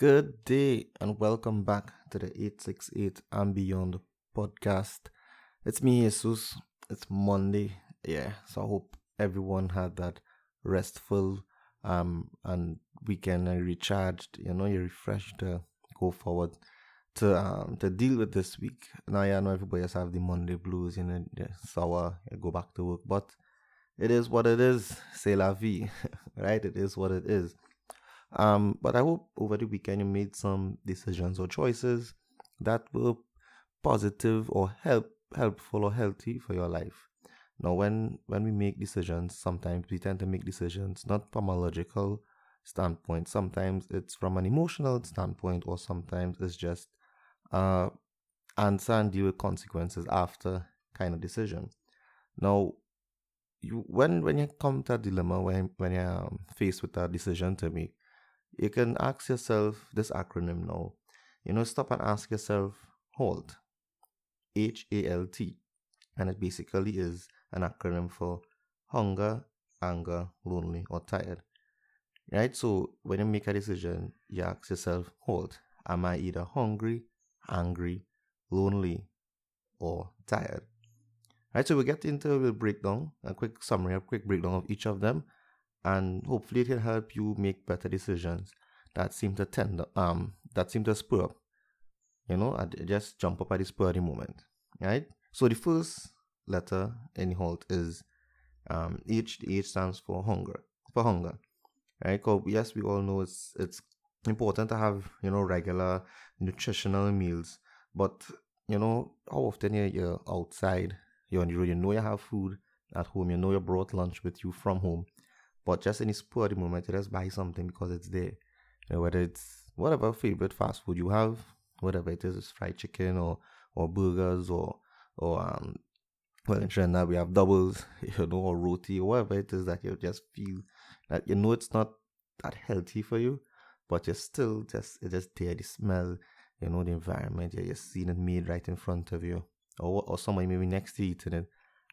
Good day and welcome back to the 868 and Beyond podcast. It's me, Jesus. It's Monday. Yeah, so I hope everyone had that restful um and weekend and recharged. You know, you're refreshed to go forward to um to deal with this week. Now, yeah, I know everybody else have the Monday blues, you know, the sour, you go back to work, but it is what it is. C'est la vie, right? It is what it is. Um, but I hope over the weekend you made some decisions or choices that were positive or help helpful or healthy for your life. Now, when when we make decisions, sometimes we tend to make decisions not from a logical standpoint. Sometimes it's from an emotional standpoint, or sometimes it's just uh, answer and deal with consequences after kind of decision. Now, you when when you come to a dilemma, when when you're faced with a decision to make, you can ask yourself this acronym now. You know, stop and ask yourself, HALT. H A L T. And it basically is an acronym for hunger, anger, lonely, or tired. Right? So when you make a decision, you ask yourself, HALT. Am I either hungry, angry, lonely, or tired? Right, so we get into a breakdown, a quick summary, a quick breakdown of each of them, and hopefully it can help you make better decisions that seem to tend um that seem to spur up. You know, I just jump up at the spur the moment. Right? So the first letter in halt is um H the H stands for hunger. For hunger. Right? Because yes, we all know it's it's important to have, you know, regular nutritional meals. But you know, how often you're, you're outside, you're on the road, you know you have food at home, you know you brought lunch with you from home but just in any spur of the moment, just buy something because it's there. You know, whether it's whatever favorite fast food you have, whatever it is, fried chicken or or burgers or or um well in Trinidad we have doubles, you know, or roti or whatever it is that you just feel that you know it's not that healthy for you, but you're still just it's just there, the smell, you know, the environment, you're just seeing it made right in front of you. Or or somebody maybe next to you eating it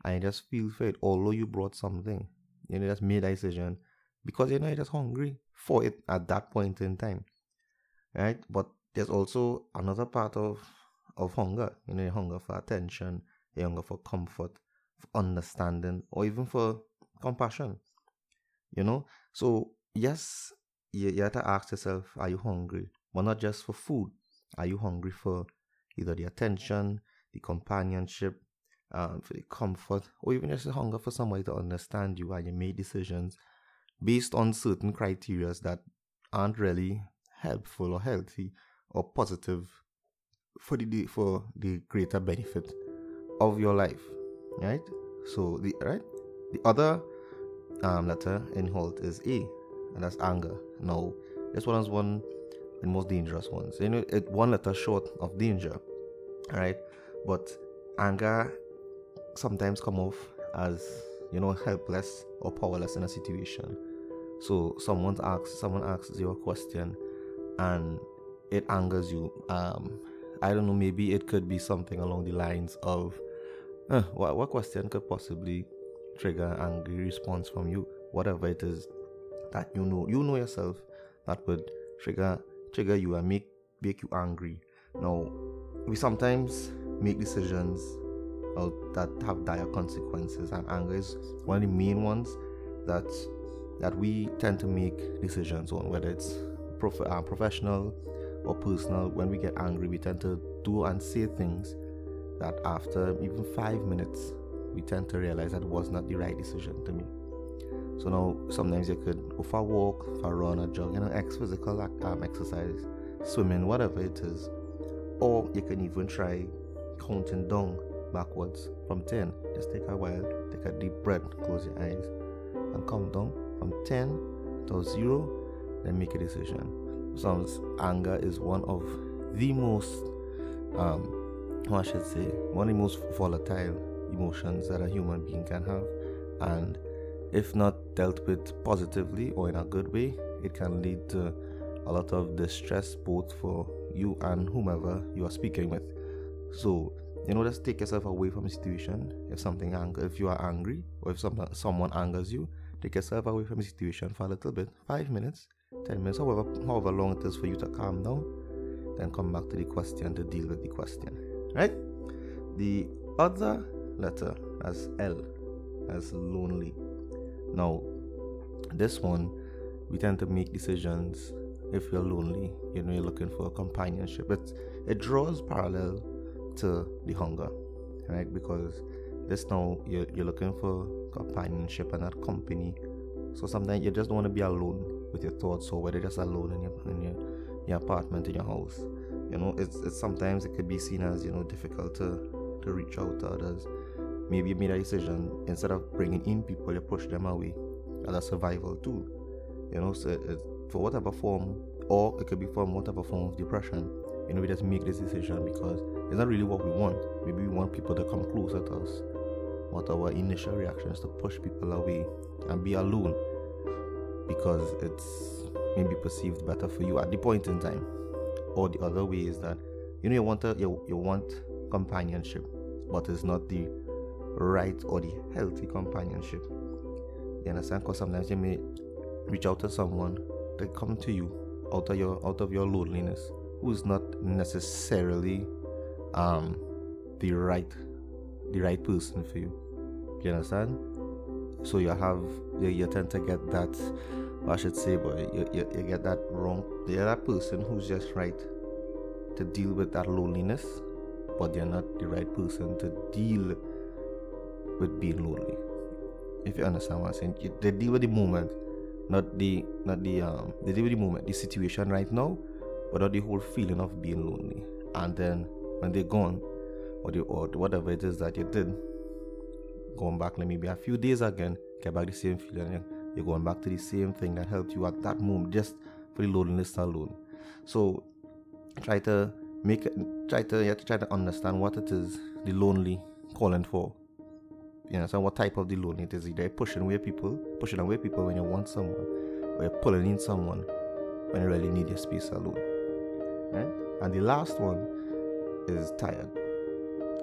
and you just feel for it, although you brought something you know, just made a decision because you know you're just hungry for it at that point in time. Right? But there's also another part of of hunger. You know, hunger for attention, hunger for comfort, for understanding, or even for compassion. You know? So yes, you, you have to ask yourself, are you hungry? But not just for food. Are you hungry for either the attention, the companionship, um, for the comfort, or even just the hunger for somebody to understand you and you make decisions based on certain criteria that aren't really helpful or healthy or positive for the for the greater benefit of your life, right? So the right the other um, letter in halt is A, and that's anger. Now this one is one the most dangerous ones. You know, it one letter short of danger, right? But anger sometimes come off as you know helpless or powerless in a situation. So someone asks someone asks you a question and it angers you. Um, I don't know, maybe it could be something along the lines of uh, what, what question could possibly trigger an angry response from you? Whatever it is that you know, you know yourself that would trigger trigger you and make make you angry. Now, we sometimes make decisions that have dire consequences, and anger is one of the main ones that that we tend to make decisions on, whether it's prof- uh, professional or personal. When we get angry, we tend to do and say things that after even five minutes, we tend to realize that was not the right decision to me. So now, sometimes you could go for a walk, for a run, a jog, you know, ex physical um, exercise, swimming, whatever it is, or you can even try counting down backwards from 10. Just take a while, take a deep breath, close your eyes, and count down from 10 to 0, then make a decision. Sometimes anger is one of the most, um, I should say, one of the most volatile emotions that a human being can have. And if not dealt with positively or in a good way, it can lead to a lot of distress both for you and whomever you are speaking with. So you know just take yourself away from a situation if something anger if you are angry or if some, someone angers you take yourself away from a situation for a little bit five minutes 10 minutes, however, however long it is for you to calm down, then come back to the question to deal with the question. Right? The other letter as L, as lonely. Now, this one, we tend to make decisions if you're lonely, you know, you're looking for a companionship. It, it draws parallel to the hunger, right? Because this now you're, you're looking for companionship and not company. So sometimes you just don't want to be alone with your thoughts or whether just alone in your in your, your apartment in your house. You know, it's, it's sometimes it could be seen as, you know, difficult to, to reach out to others. Maybe you made a decision instead of bringing in people, you push them away as a survival tool. You know, so it, for whatever form, or it could be from whatever form of depression. You know, we just make this decision because it's not really what we want. Maybe we want people to come closer to us. What our initial reaction is to push people away and be alone because it's maybe perceived better for you at the point in time. Or the other way is that you know you want a, you, you want companionship, but it's not the right or the healthy companionship. You understand? Because sometimes you may reach out to someone, they come to you out of your out of your loneliness, who's not necessarily um the right the right person for you. You understand? So you have you, you tend to get that I should say, but you, you, you get that wrong. They're that person who's just right to deal with that loneliness, but they're not the right person to deal with being lonely. If you understand what I'm saying, you, they deal with the moment, not the not the um they deal with the moment, the situation right now, but not the whole feeling of being lonely. And then when they're gone, or the or whatever it is that you did, going back like maybe a few days again, get back the same feeling. You're going back to the same thing that helped you at that moment, just for the loneliness alone. So try to make it, try to you have to try to understand what it is the lonely calling for. You know, so what type of the lonely it is. Either pushing away people, pushing away people when you want someone, or you're pulling in someone when you really need your space alone. Right? And the last one is tired.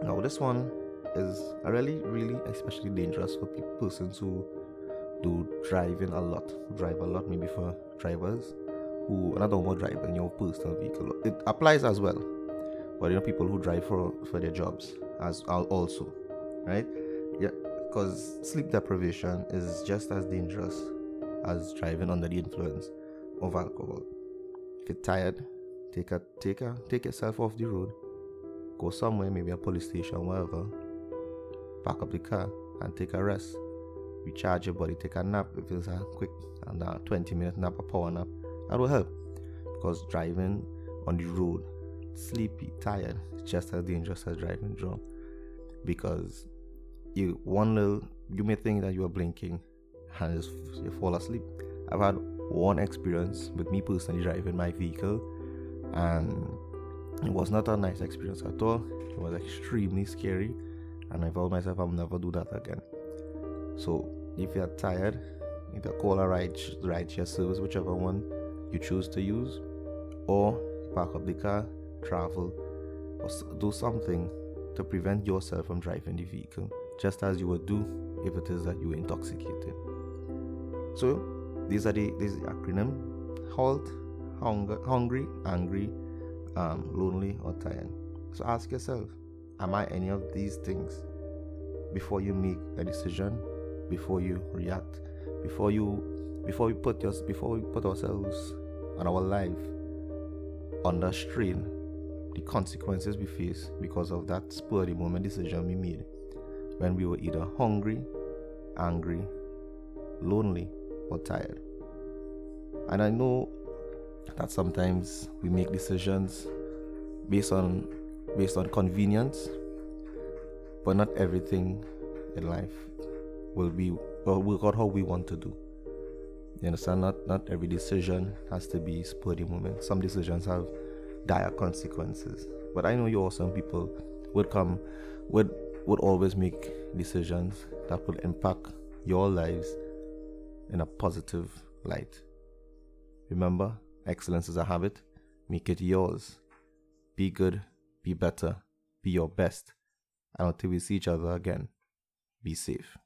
Now this one is really, really especially dangerous for persons who do driving a lot, drive a lot, maybe for drivers who not only driving your personal vehicle. It applies as well, but you know people who drive for for their jobs as also, right? Yeah, because sleep deprivation is just as dangerous as driving under the influence of alcohol. If you're tired, take a take a take yourself off the road, go somewhere, maybe a police station, wherever. Park up the car and take a rest recharge your body, take a nap if it's a quick and a 20 minute nap, a power nap. That will help because driving on the road, sleepy, tired, just as dangerous as driving drunk because you one little you may think that you are blinking and you fall asleep. I've had one experience with me personally driving my vehicle and it was not a nice experience at all. It was extremely scary and I told myself I'll never do that again. So if you're tired, either call a ride ride share service, whichever one you choose to use, or park up the car, travel, or do something to prevent yourself from driving the vehicle, just as you would do if it is that you are intoxicated. So these are the the acronym: halt, hunger, hungry, angry, um, lonely, or tired. So ask yourself, am I any of these things? Before you make a decision before you react, before you before we put us before we put ourselves and our life under strain, the consequences we face because of that spur of the moment decision we made when we were either hungry, angry, lonely, or tired. And I know that sometimes we make decisions based on based on convenience, but not everything in life will be well we got how we want to do. You understand? Not not every decision has to be spur the moment. Some decisions have dire consequences. But I know you also some people would come would would always make decisions that will impact your lives in a positive light. Remember, excellence is a habit. Make it yours. Be good, be better, be your best. And until we see each other again, be safe.